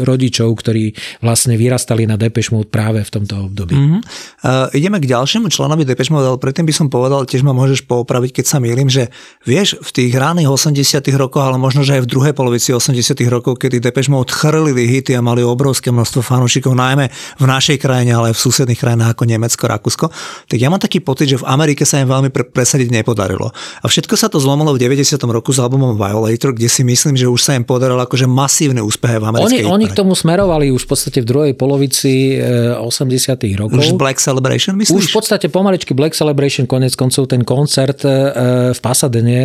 rodičov, ktorí vlastne vyrastali na Depeche Mode práve v tomto období. Mm-hmm. Uh, ideme k ďalšiemu členovi Depeche Mode, ale predtým by som povedal, tiež ma môžeš poopraviť, keď sa mýlim, že vieš, v tých ránych 80 rokoch, ale možno, že aj v druhej polovici 80 rokov, kedy Depeche Mode chrlili hity a mali obrovské množstvo fanúšikov, najmä v našej krajine, ale aj v susedných krajinách ako Nemecko, Rakúsko, tak ja mám taký pocit, že v Amerike sa im veľmi pre- presadiť nepodarilo. A všetko sa to zlomilo v 90. roku s albumom Violator, kde si myslím, že už sa im podarilo akože masívny úspech v americkej Oni, oni k tomu smerovali už v podstate v druhej polovici 80 eh, rokov. Už Black Celebration, myslíš? Už v podstate pomaličky Black Celebration, konec koncov ten koncert eh, v Pasadene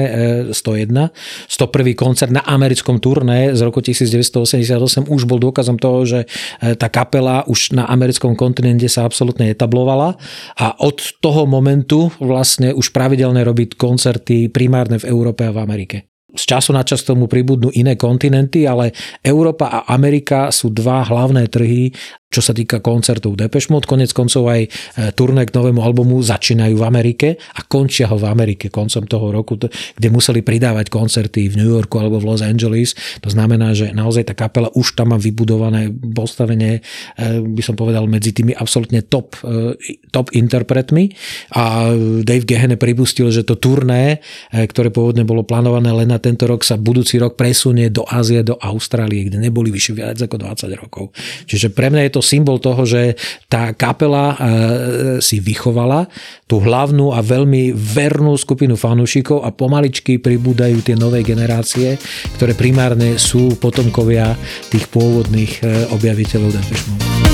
101, eh, 101. koncert na americkom turné z roku 1988 už bol dôkazom toho, že tá kapela už na americkom kontinente sa absolútne etablovala a od toho momentu vlastne už pravidelne robiť koncerty primárne v Európe a v Amerike z času na čas tomu pribudnú iné kontinenty, ale Európa a Amerika sú dva hlavné trhy, čo sa týka koncertov Depeche Mode. Konec koncov aj e, turné k novému albumu začínajú v Amerike a končia ho v Amerike koncom toho roku, kde museli pridávať koncerty v New Yorku alebo v Los Angeles. To znamená, že naozaj tá kapela už tam má vybudované postavenie, e, by som povedal, medzi tými absolútne top, e, top interpretmi. A Dave Gehene pripustil, že to turné, ktoré pôvodne bolo plánované len na tento rok, sa budúci rok presunie do Ázie, do Austrálie, kde neboli vyššie viac ako 20 rokov. Čiže pre mňa je to symbol toho, že tá kapela e, si vychovala tú hlavnú a veľmi vernú skupinu fanúšikov a pomaličky pribúdajú tie nové generácie, ktoré primárne sú potomkovia tých pôvodných e, objaviteľov Depeche Mode.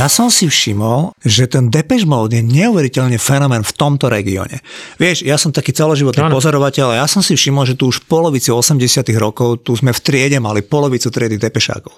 Ja som si všimol, že ten Depeche Mode je neuveriteľne fenomén v tomto regióne. Vieš, ja som taký celoživotný ano. pozorovateľ a ja som si všimol, že tu už v polovici 80 rokov, tu sme v triede mali polovicu triedy Depešákov.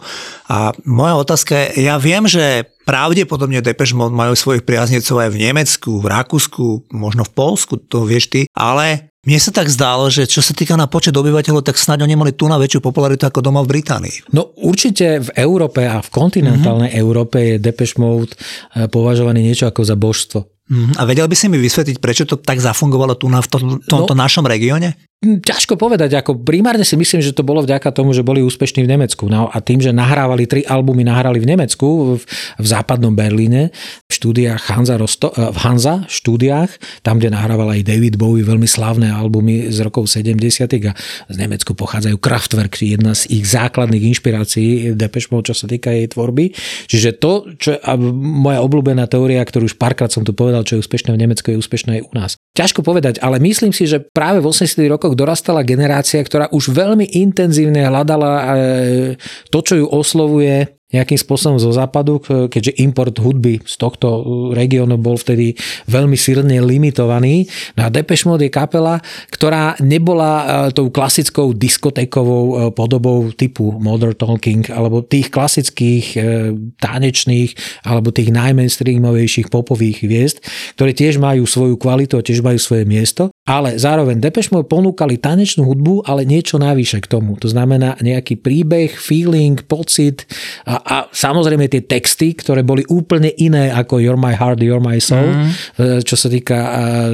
A moja otázka je, ja viem, že pravdepodobne Depeche Mode majú svojich priaznecov aj v Nemecku, v Rakúsku, možno v Polsku, to vieš ty, ale mne sa tak zdálo, že čo sa týka na počet obyvateľov, tak snáď oni mali tu na väčšiu popularitu ako doma v Británii. No určite v Európe a v kontinentálnej mm-hmm. Európe je Depeche Mode eh, považovaný niečo ako za božstvo. Mm-hmm. A vedel by si mi vysvetliť, prečo to tak zafungovalo tu na, v tom, tomto no, našom regióne? Ťažko povedať, ako primárne si myslím, že to bolo vďaka tomu, že boli úspešní v Nemecku. No a tým, že nahrávali tri albumy, nahrali v Nemecku, v, v západnom Berlíne, v štúdiách Hansa, Rosto, eh, v Hansa štúdiách, tam, kde nahrával aj David Bowie veľmi slávne albumy z rokov 70. a z Nemecku pochádzajú Kraftwerk, jedna z ich základných inšpirácií Depeche Mode, čo sa týka jej tvorby. Čiže to, čo a moja obľúbená teória, ktorú už párkrát som tu povedal, čo je úspešné v Nemecku, je úspešné aj u nás. Ťažko povedať, ale myslím si, že práve v 80. rokoch rokoch dorastala generácia, ktorá už veľmi intenzívne hľadala e, to, čo ju oslovuje nejakým spôsobom zo západu, keďže import hudby z tohto uh, regiónu bol vtedy veľmi silne limitovaný. No a Depeche Mode je kapela, ktorá nebola uh, tou klasickou diskotékovou uh, podobou typu Modern Talking alebo tých klasických tanečných alebo tých najmainstreamovejších popových hviezd, ktoré tiež majú svoju kvalitu a tiež majú svoje miesto, ale zároveň Depeche Mode ponúkali tanečnú hudbu, ale niečo navyše k tomu. To znamená nejaký príbeh, feeling, pocit a samozrejme tie texty, ktoré boli úplne iné ako You're My Heart, You're My Soul, mm. čo sa týka,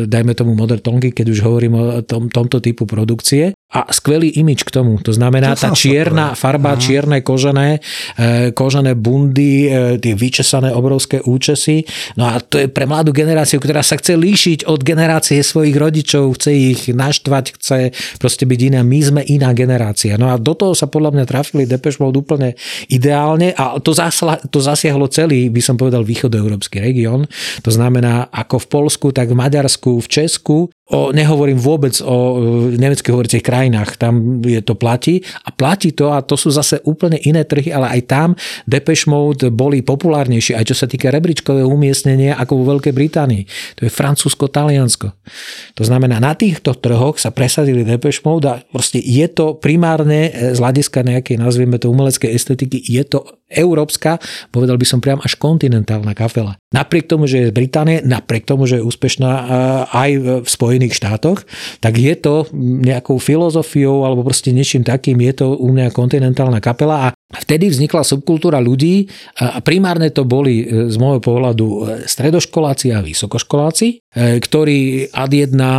dajme tomu Modern Tonky, keď už hovorím o tom, tomto typu produkcie a skvelý imič k tomu. To znamená to tá čierna farba, Aha. čierne kožené, e, kožené bundy, e, tie vyčesané obrovské účesy. No a to je pre mladú generáciu, ktorá sa chce líšiť od generácie svojich rodičov, chce ich naštvať, chce proste byť iná. My sme iná generácia. No a do toho sa podľa mňa trafili Depeche Mode úplne ideálne a to, zasla, to zasiahlo celý, by som povedal, východoeurópsky región. To znamená ako v Polsku, tak v Maďarsku, v Česku, o, nehovorím vôbec o nemeckých hovoricích krajinách, tam je to platí a platí to a to sú zase úplne iné trhy, ale aj tam Depeche Mode boli populárnejšie, aj čo sa týka rebríčkového umiestnenia ako vo Veľkej Británii. To je Francúzsko, Taliansko. To znamená, na týchto trhoch sa presadili Depeche Mode a proste je to primárne z hľadiska nejakej, nazvieme to umeleckej estetiky, je to európska, povedal by som priam až kontinentálna kafela. Napriek tomu, že je z Británie, napriek tomu, že je úspešná aj v Spojených štátoch, tak je to nejakou filozofiou alebo proste niečím takým, je to u mňa kontinentálna kapela a Vtedy vznikla subkultúra ľudí a primárne to boli e, z môjho pohľadu e, stredoškoláci a vysokoškoláci, e, ktorí ad jedna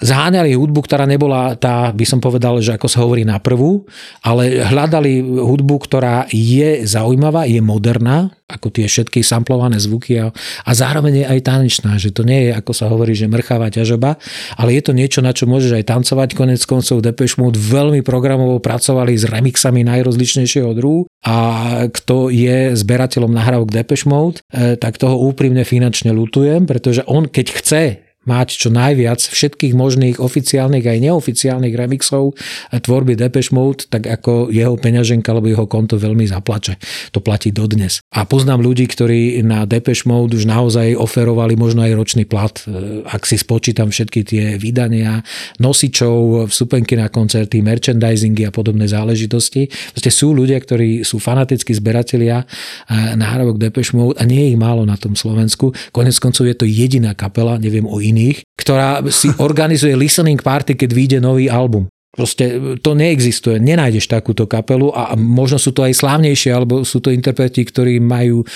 zháňali hudbu, ktorá nebola tá, by som povedal, že ako sa hovorí na prvú, ale hľadali hudbu, ktorá je zaujímavá, je moderná, ako tie všetky samplované zvuky a, a zároveň je aj tanečná, že to nie je, ako sa hovorí, že mrcháva ťažoba, ale je to niečo, na čo môžeš aj tancovať. Konec koncov Depeche Mode veľmi programovo pracovali s remixami najrozličnejšieho druhu a kto je zberateľom nahrávok Depeche Mode, eh, tak toho úprimne finančne lutujem, pretože on keď chce mať čo najviac všetkých možných oficiálnych aj neoficiálnych remixov tvorby Depeche Mode, tak ako jeho peňaženka alebo jeho konto veľmi zaplače. To platí dodnes. A poznám ľudí, ktorí na Depeche Mode už naozaj oferovali možno aj ročný plat, e, ak si spočítam všetky tie vydania, nosičov, vstupenky na koncerty, merchandisingy a podobné záležitosti. Proste sú ľudia, ktorí sú fanatickí zberatelia e, nahrávok Depeche Mode a nie je ich málo na tom Slovensku. Konec koncov je to jediná kapela, neviem o ktorá si organizuje listening party, keď vyjde nový album. Proste to neexistuje, nenájdeš takúto kapelu a možno sú to aj slávnejšie, alebo sú to interpreti, ktorí majú e,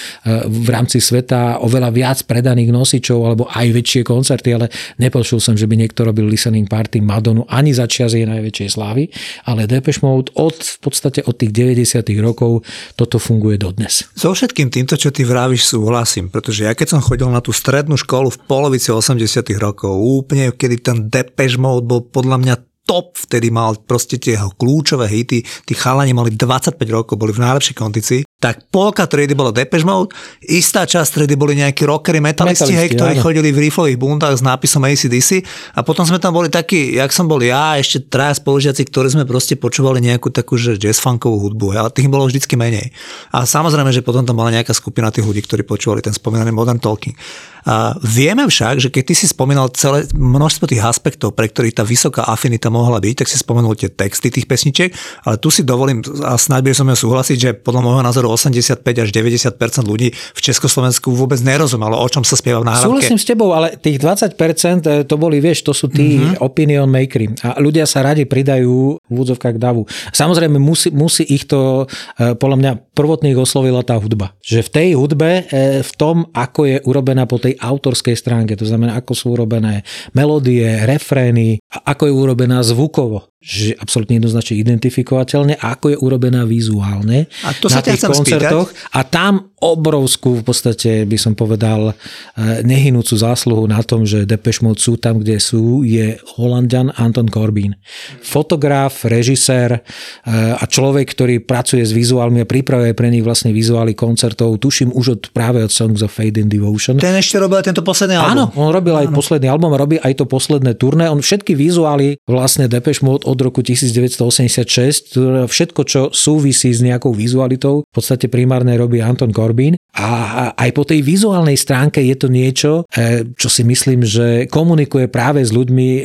v rámci sveta oveľa viac predaných nosičov alebo aj väčšie koncerty, ale nepočul som, že by niekto robil listening party Madonu ani za čas jej najväčšej slávy, ale Depeche Mode od, v podstate od tých 90 rokov toto funguje dodnes. So všetkým týmto, čo ty vravíš, súhlasím, pretože ja keď som chodil na tú strednú školu v polovici 80 rokov, úplne kedy ten Depeche Mode bol podľa mňa top, vtedy mal proste tie kľúčové hity, tí chalani mali 25 rokov, boli v najlepšej kondícii, tak polka triedy bolo Depeche Mode, istá časť triedy boli nejakí rockery, metalisti, hej, ktorí áno. chodili v riflových bundách s nápisom ACDC a potom sme tam boli takí, jak som bol ja, ešte traja spolužiaci, ktorí sme proste počúvali nejakú takú že jazz funkovú hudbu, ale tých bolo vždycky menej. A samozrejme, že potom tam bola nejaká skupina tých ľudí, ktorí počúvali ten spomínaný Modern Talking. A vieme však, že keď ty si spomínal celé množstvo tých aspektov, pre ktorých tá vysoká afinita mohla byť, tak si spomenul tie texty tých pesničiek, ale tu si dovolím, a snáď by som ja súhlasiť, že podľa môjho názoru 85 až 90% ľudí v Československu vôbec nerozumelo, o čom sa spieva v náhrávke. Súhlasím s tebou, ale tých 20 e, to boli, vieš, to sú tí mm-hmm. opinion makery. A ľudia sa radi pridajú v údzovkách davu. Samozrejme, musí, musí ich to, e, podľa mňa, prvotných oslovila tá hudba. Že v tej hudbe, e, v tom, ako je urobená po tej tej autorskej stránke, to znamená, ako sú urobené melódie, refrény, ako je urobená zvukovo že absolútne jednoznačne identifikovateľne, ako je urobená vizuálne a to na tých koncertoch. Spýtať. A tam obrovskú, v podstate by som povedal, eh, nehynúcu zásluhu na tom, že Depeche Mode sú tam, kde sú, je Holandian Anton Corbin. Fotograf, režisér eh, a človek, ktorý pracuje s vizuálmi a pripravuje pre nich vlastne vizuály koncertov, tuším už od, práve od Songs of Fade and Devotion. Ten ešte robil aj tento posledný album. Áno, on robil aj Áno. posledný album robí aj to posledné turné. On všetky vizuály vlastne Depeche Mode od roku 1986. Všetko, čo súvisí s nejakou vizualitou, v podstate primárne robí Anton Corbin. A aj po tej vizuálnej stránke je to niečo, e, čo si myslím, že komunikuje práve s ľuďmi, e,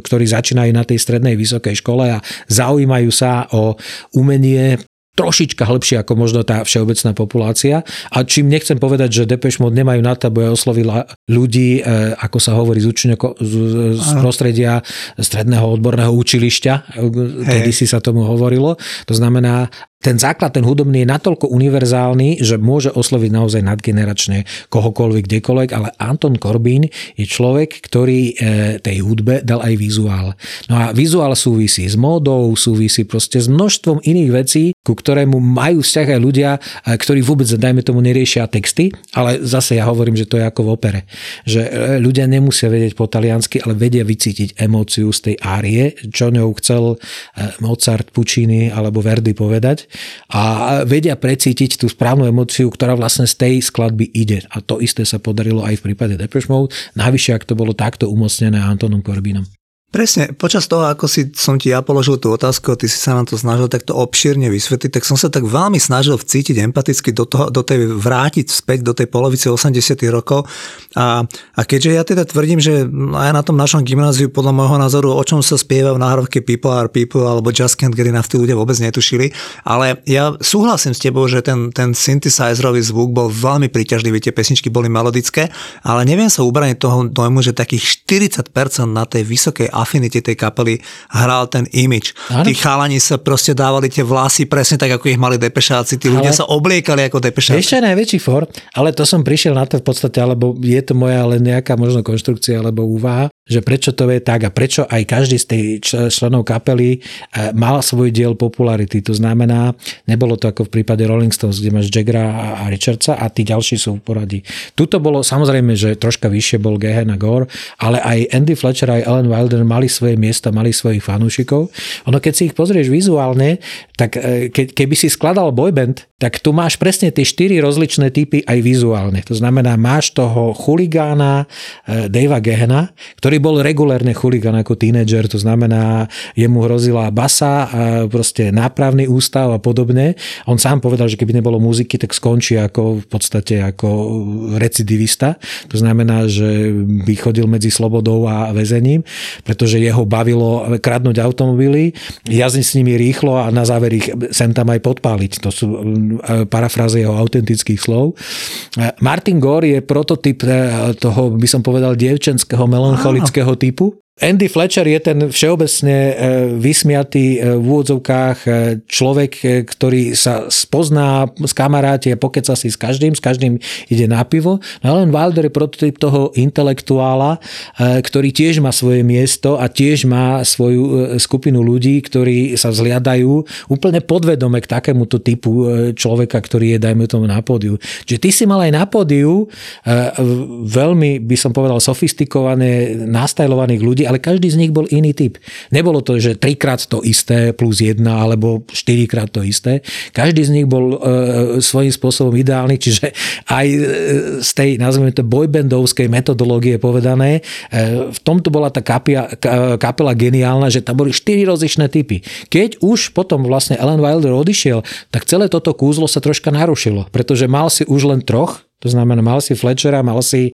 ktorí začínajú na tej strednej vysokej škole a zaujímajú sa o umenie trošička hĺbšie ako možno tá všeobecná populácia. A čím nechcem povedať, že Depeche Mode nemajú na to, aby oslovila ľudí, e, ako sa hovorí z, učňoko, z, z prostredia stredného odborného učilišťa, kedy si sa tomu hovorilo. To znamená, ten základ, ten hudobný je natoľko univerzálny, že môže osloviť naozaj nadgeneračne kohokoľvek, kdekoľvek, ale Anton Corbin je človek, ktorý e, tej hudbe dal aj vizuál. No a vizuál súvisí s módou, súvisí proste s množstvom iných vecí, ku ktorému majú vzťah aj ľudia, e, ktorí vôbec, dajme tomu, neriešia texty, ale zase ja hovorím, že to je ako v opere. Že e, ľudia nemusia vedieť po taliansky, ale vedia vycítiť emóciu z tej árie, čo ňou chcel Mozart, Puccini alebo Verdi povedať a vedia precítiť tú správnu emociu, ktorá vlastne z tej skladby ide. A to isté sa podarilo aj v prípade Depeche Mode, navyše ak to bolo takto umocnené Antonom Corbinom. Presne, počas toho, ako si som ti ja položil tú otázku ty si sa nám to snažil takto obšírne vysvetliť, tak som sa tak veľmi snažil vcítiť empaticky do, toho, do tej, vrátiť späť do tej polovice 80 rokov. A, a keďže ja teda tvrdím, že aj na tom našom gymnáziu podľa môjho názoru, o čom sa spieva v náhrovke People are People alebo Just Can't Get Enough, tí ľudia vôbec netušili, ale ja súhlasím s tebou, že ten, ten synthesizerový zvuk bol veľmi príťažlivý, tie pesničky boli melodické, ale neviem sa ubraniť toho dojmu, že takých 40% na tej vysokej Affinity tej kapely hral ten imič. Tí chalani sa proste dávali tie vlasy presne tak, ako ich mali depešáci. Tí ľudia ale... sa obliekali ako depešáci. Ešte najväčší for, ale to som prišiel na to v podstate, alebo je to moja len nejaká možno konštrukcia alebo úvaha, že prečo to je tak a prečo aj každý z tých členov kapely e, mal svoj diel popularity. To znamená, nebolo to ako v prípade Rolling Stones, kde máš Jaggera a Richardsa a tí ďalší sú v poradí. Tuto bolo samozrejme, že troška vyššie bol Gehen a Gore, ale aj Andy Fletcher aj Ellen Wilder mali svoje miesta, mali svojich fanúšikov. Ono keď si ich pozrieš vizuálne, tak e, ke, keby si skladal boyband, tak tu máš presne tie štyri rozličné typy aj vizuálne. To znamená, máš toho chuligána e, Davea Gehena, ktorý ktorý bol regulérne chuligán ako tínedžer, to znamená, jemu hrozila basa a proste nápravný ústav a podobne. On sám povedal, že keby nebolo muziky, tak skončí ako v podstate ako recidivista. To znamená, že by chodil medzi slobodou a väzením, pretože jeho bavilo kradnúť automobily, jazdiť s nimi rýchlo a na záver ich sem tam aj podpáliť. To sú e, parafrázy jeho autentických slov. E, Martin Gore je prototyp e, toho, by som povedal, dievčenského melancholického politického typu. Andy Fletcher je ten všeobecne e, vysmiatý e, v úvodzovkách e, človek, ktorý sa spozná s kamaráti a pokeca si s každým, s každým ide na pivo. No Alan Wilder je prototyp toho intelektuála, ktorý tiež má svoje miesto a tiež má svoju skupinu ľudí, ktorí sa vzliadajú úplne podvedome k takémuto typu človeka, ktorý je, dajme tomu, na pódiu. Čiže ty si mal aj na pódiu veľmi, by som povedal, sofistikované, nastajlovaných ľudí, ale každý z nich bol iný typ. Nebolo to, že trikrát to isté plus jedna alebo štyrikrát to isté. Každý z nich bol e, svojím spôsobom ideálny, čiže aj e, z tej, nazvime to, boybandovskej metodológie povedané, e, v tomto bola tá kapia, kapela geniálna, že tam boli štyri rozličné typy. Keď už potom vlastne Ellen Wilder odišiel, tak celé toto kúzlo sa troška narušilo, pretože mal si už len troch, to znamená, mal si Fletchera, mal si,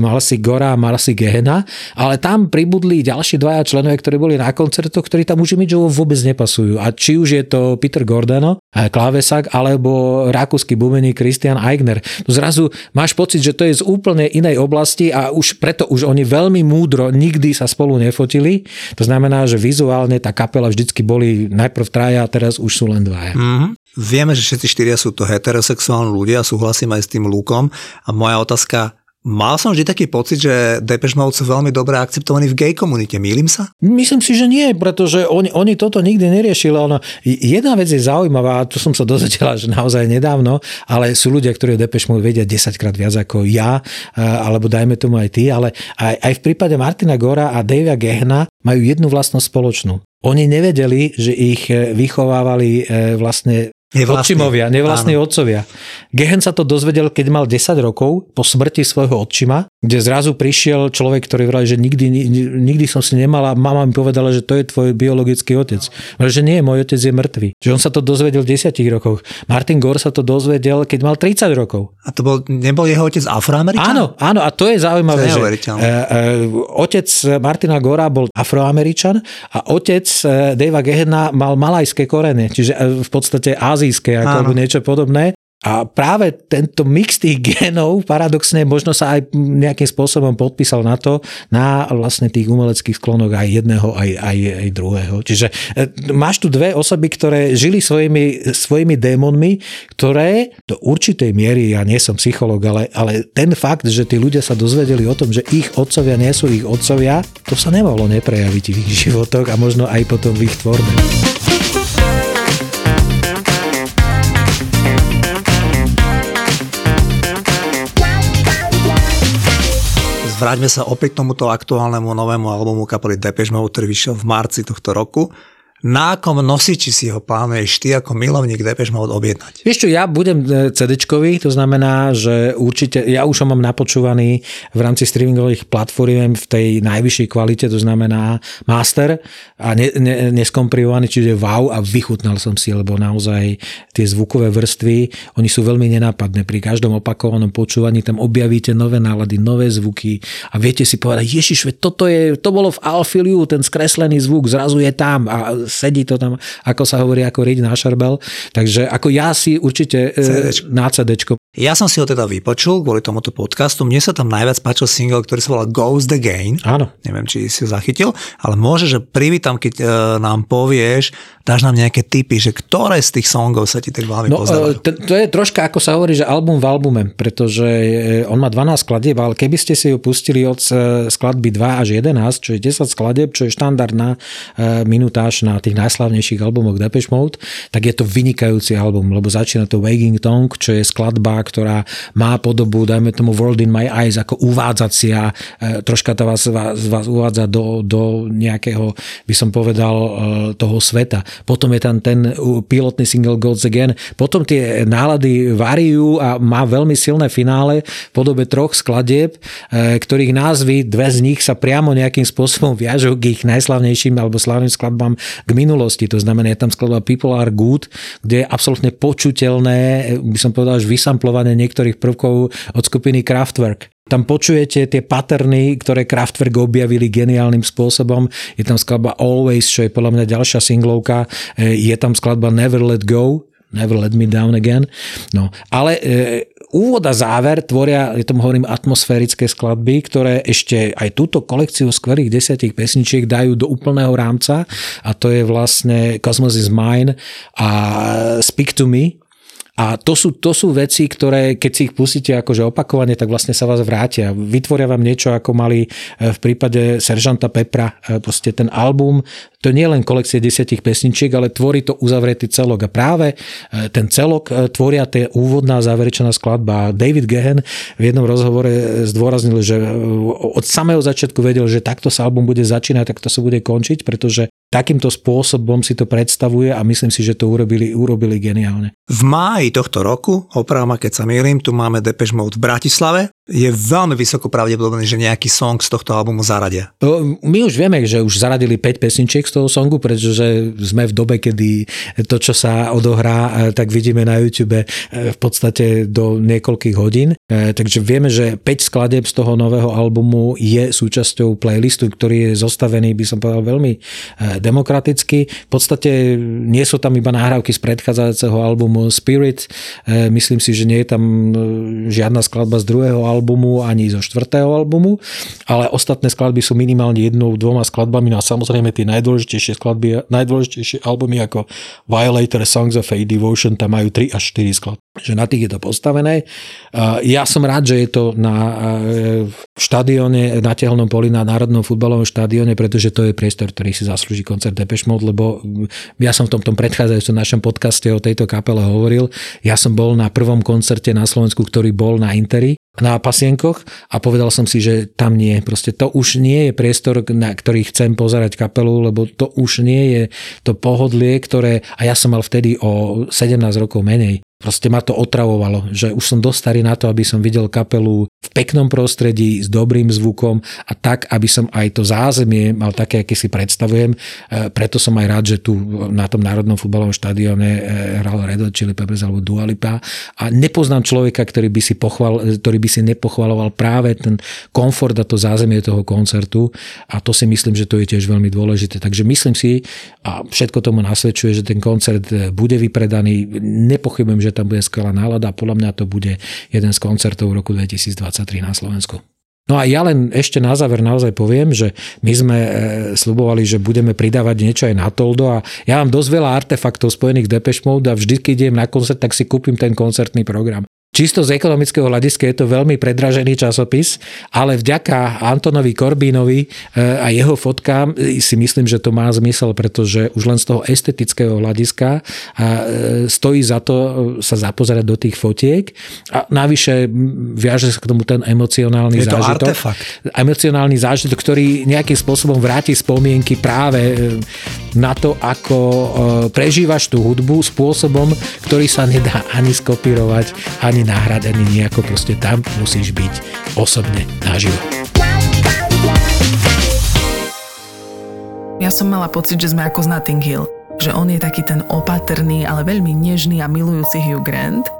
mal si Gora, mal si Gehena, ale tam pribudli ďalší dvaja členovia, ktorí boli na koncertoch, ktorí tam už imidžovo vôbec nepasujú. A či už je to Peter Gordano, eh, klávesak, alebo rakúsky bumeník Christian Eigner. Tu zrazu máš pocit, že to je z úplne inej oblasti a už preto už oni veľmi múdro nikdy sa spolu nefotili. To znamená, že vizuálne tá kapela vždycky boli najprv traja a teraz už sú len dvaja. Mm-hmm. Vieme, že všetci štyria sú to heterosexuálni ľudia, súhlasím aj s tým Lukom. A moja otázka, Mal som vždy taký pocit, že Depeche Mode sú veľmi dobre akceptovaní v gay komunite. Mýlim sa? Myslím si, že nie, pretože oni, oni toto nikdy neriešili. Ono, jedna vec je zaujímavá, a tu som sa dozvedela, že naozaj nedávno, ale sú ľudia, ktorí o Depeche Mode vedia 10 krát viac ako ja, alebo dajme tomu aj ty, ale aj, aj v prípade Martina Gora a Davia Gehna majú jednu vlastnosť spoločnú. Oni nevedeli, že ich e, vychovávali e, vlastne Nevlastní. Otčimovia, nevlastní Áno. otcovia. Gehen sa to dozvedel, keď mal 10 rokov po smrti svojho otčima, kde zrazu prišiel človek, ktorý vraj, že nikdy, nikdy som si nemala, mama mi povedala, že to je tvoj biologický otec. Ale že nie, môj otec je mŕtvý. Že on sa to dozvedel v 10 rokoch. Martin Gore sa to dozvedel, keď mal 30 rokov. A to bol, nebol jeho otec afroameričan? Áno, áno, a to je zaujímavé, to je že e, e, otec Martina Gora bol afroameričan a otec e, Davea Gehena mal malajské korene, čiže e, v podstate azijské ako, alebo niečo podobné. A práve tento mix tých genov paradoxne možno sa aj nejakým spôsobom podpísal na to, na vlastne tých umeleckých sklonoch aj jedného, aj, aj, aj druhého. Čiže e, máš tu dve osoby, ktoré žili svojimi, svojimi démonmi, ktoré do určitej miery, ja nie som psychológ, ale, ale ten fakt, že tí ľudia sa dozvedeli o tom, že ich otcovia nie sú ich otcovia, to sa nemohlo neprejaviť v ich životoch a možno aj potom v ich tvorbe. Vráťme sa opäť tomuto aktuálnemu novému albumu kapely Depeche Mode, ktorý vyšiel v marci tohto roku. Na akom nosiči si ho plánuješ ty ako milovník Depeche Mode objednať? Vieš čo, ja budem e, cd to znamená, že určite, ja už ho mám napočúvaný v rámci streamingových platform v tej najvyššej kvalite, to znamená master a ne, ne, neskomprimovaný, čiže wow a vychutnal som si, lebo naozaj tie zvukové vrstvy, oni sú veľmi nenápadné. Pri každom opakovanom počúvaní tam objavíte nové nálady, nové zvuky a viete si povedať, ježiš, toto je, to bolo v Alfiliu, ten skreslený zvuk, zrazu je tam a sedí to tam, ako sa hovorí, ako riť na šarbel. Takže ako ja si určite CD. na CD. Ja som si ho teda vypočul kvôli tomuto podcastu. Mne sa tam najviac páčil single, ktorý sa volá Goes the Gain. Áno. Neviem, či si ho zachytil, ale môže, že privítam, keď uh, nám povieš, dáš nám nejaké tipy, že ktoré z tých songov sa ti tak veľmi no, pozdávajú. To, to je troška, ako sa hovorí, že album v albume, pretože e, on má 12 skladieb, ale keby ste si ho pustili od e, skladby 2 až 11, čo je 10 skladieb, čo je štandardná minutáž na tých najslavnejších albumoch Depeche Mode, tak je to vynikajúci album, lebo začína to Waking Tongue, čo je skladba, ktorá má podobu, dajme tomu World in My Eyes, ako uvádzacia, troška to vás, vás, vás uvádza do, do nejakého, by som povedal, toho sveta. Potom je tam ten pilotný single Gods Again. Potom tie nálady variujú a má veľmi silné finále v podobe troch skladieb, e, ktorých názvy, dve z nich sa priamo nejakým spôsobom viažú k ich najslavnejším alebo slavným skladbám k minulosti. To znamená, je tam skladba People are Good, kde je absolútne počuteľné, by som povedal, že vysamplované niektorých prvkov od skupiny Kraftwerk. Tam počujete tie paterny, ktoré Kraftwerk objavili geniálnym spôsobom. Je tam skladba Always, čo je podľa mňa ďalšia singlovka. E, je tam skladba Never Let Go, Never Let Me Down Again. No, ale e, úvod a záver tvoria, ja tomu hovorím, atmosférické skladby, ktoré ešte aj túto kolekciu skvelých desiatich pesničiek dajú do úplného rámca a to je vlastne Cosmos is Mine a Speak to Me, a to sú, to sú veci, ktoré keď si ich pustíte akože opakovane, tak vlastne sa vás vrátia. Vytvoria vám niečo, ako mali e, v prípade Seržanta Pepra, e, proste ten album, to nie je len kolekcie desiatich pesničiek, ale tvorí to uzavretý celok. A práve e, ten celok tvoria tie úvodná záverečná skladba. David Gehen v jednom rozhovore zdôraznil, že od samého začiatku vedel, že takto sa album bude začínať, takto sa bude končiť, pretože takýmto spôsobom si to predstavuje a myslím si, že to urobili, urobili geniálne. V máji tohto roku, opravom keď sa mýlim, tu máme Depeche Mode v Bratislave je veľmi vysoko pravdepodobné, že nejaký song z tohto albumu zaradia. My už vieme, že už zaradili 5 pesničiek z toho songu, pretože sme v dobe, kedy to, čo sa odohrá, e, tak vidíme na YouTube e, v podstate do niekoľkých hodín. E, takže vieme, že 5 skladeb z toho nového albumu je súčasťou playlistu, ktorý je zostavený, by som povedal, veľmi demokraticky. V podstate nie sú tam iba nahrávky z predchádzajúceho albumu Spirit. Myslím si, že nie je tam žiadna skladba z druhého albumu albumu, ani zo štvrtého albumu, ale ostatné skladby sú minimálne jednou, dvoma skladbami no a samozrejme tie najdôležitejšie skladby, najdôležitejšie albumy ako Violator, Songs of a Devotion, tam majú 3 až 4 skladby. že na tých je to postavené. Ja som rád, že je to na štadióne, na tehelnom poli, na Národnom futbalovom štadióne, pretože to je priestor, ktorý si zaslúži koncert Depeche Mode, lebo ja som v tom, tom predchádzajúcom našom podcaste o tejto kapele hovoril. Ja som bol na prvom koncerte na Slovensku, ktorý bol na Interi na pasienkoch a povedal som si, že tam nie. Proste to už nie je priestor, na ktorý chcem pozerať kapelu, lebo to už nie je to pohodlie, ktoré... A ja som mal vtedy o 17 rokov menej. Proste ma to otravovalo, že už som dosť starý na to, aby som videl kapelu v peknom prostredí, s dobrým zvukom a tak, aby som aj to zázemie mal také, aké si predstavujem. E, preto som aj rád, že tu na tom Národnom futbalovom štadióne e, hral Red Hot Chili Peppers alebo Dua Lipa a nepoznám človeka, ktorý by si, pochval, ktorý by si nepochvaloval práve ten komfort a to zázemie toho koncertu a to si myslím, že to je tiež veľmi dôležité. Takže myslím si a všetko tomu nasvedčuje, že ten koncert bude vypredaný. Nepochybujem, že že tam bude skvelá nálada a podľa mňa to bude jeden z koncertov roku 2023 na Slovensku. No a ja len ešte na záver naozaj poviem, že my sme e, slubovali, že budeme pridávať niečo aj na Toldo a ja mám dosť veľa artefaktov spojených s Depeche Mode a vždy, keď idem na koncert, tak si kúpim ten koncertný program. Čisto z ekonomického hľadiska je to veľmi predražený časopis, ale vďaka Antonovi Korbínovi e, a jeho fotkám e, si myslím, že to má zmysel, pretože už len z toho estetického hľadiska e, stojí za to sa zapozerať do tých fotiek a navyše viaže sa k tomu ten emocionálny je zážitok. Artefakt. Emocionálny zážitok, ktorý nejakým spôsobom vráti spomienky práve na to, ako prežívaš tú hudbu spôsobom, ktorý sa nedá ani skopírovať, ani ani nahradený nejako, proste tam musíš byť osobne naživo. Ja som mala pocit, že sme ako z Notting Hill. Že on je taký ten opatrný, ale veľmi nežný a milujúci Hugh Grant –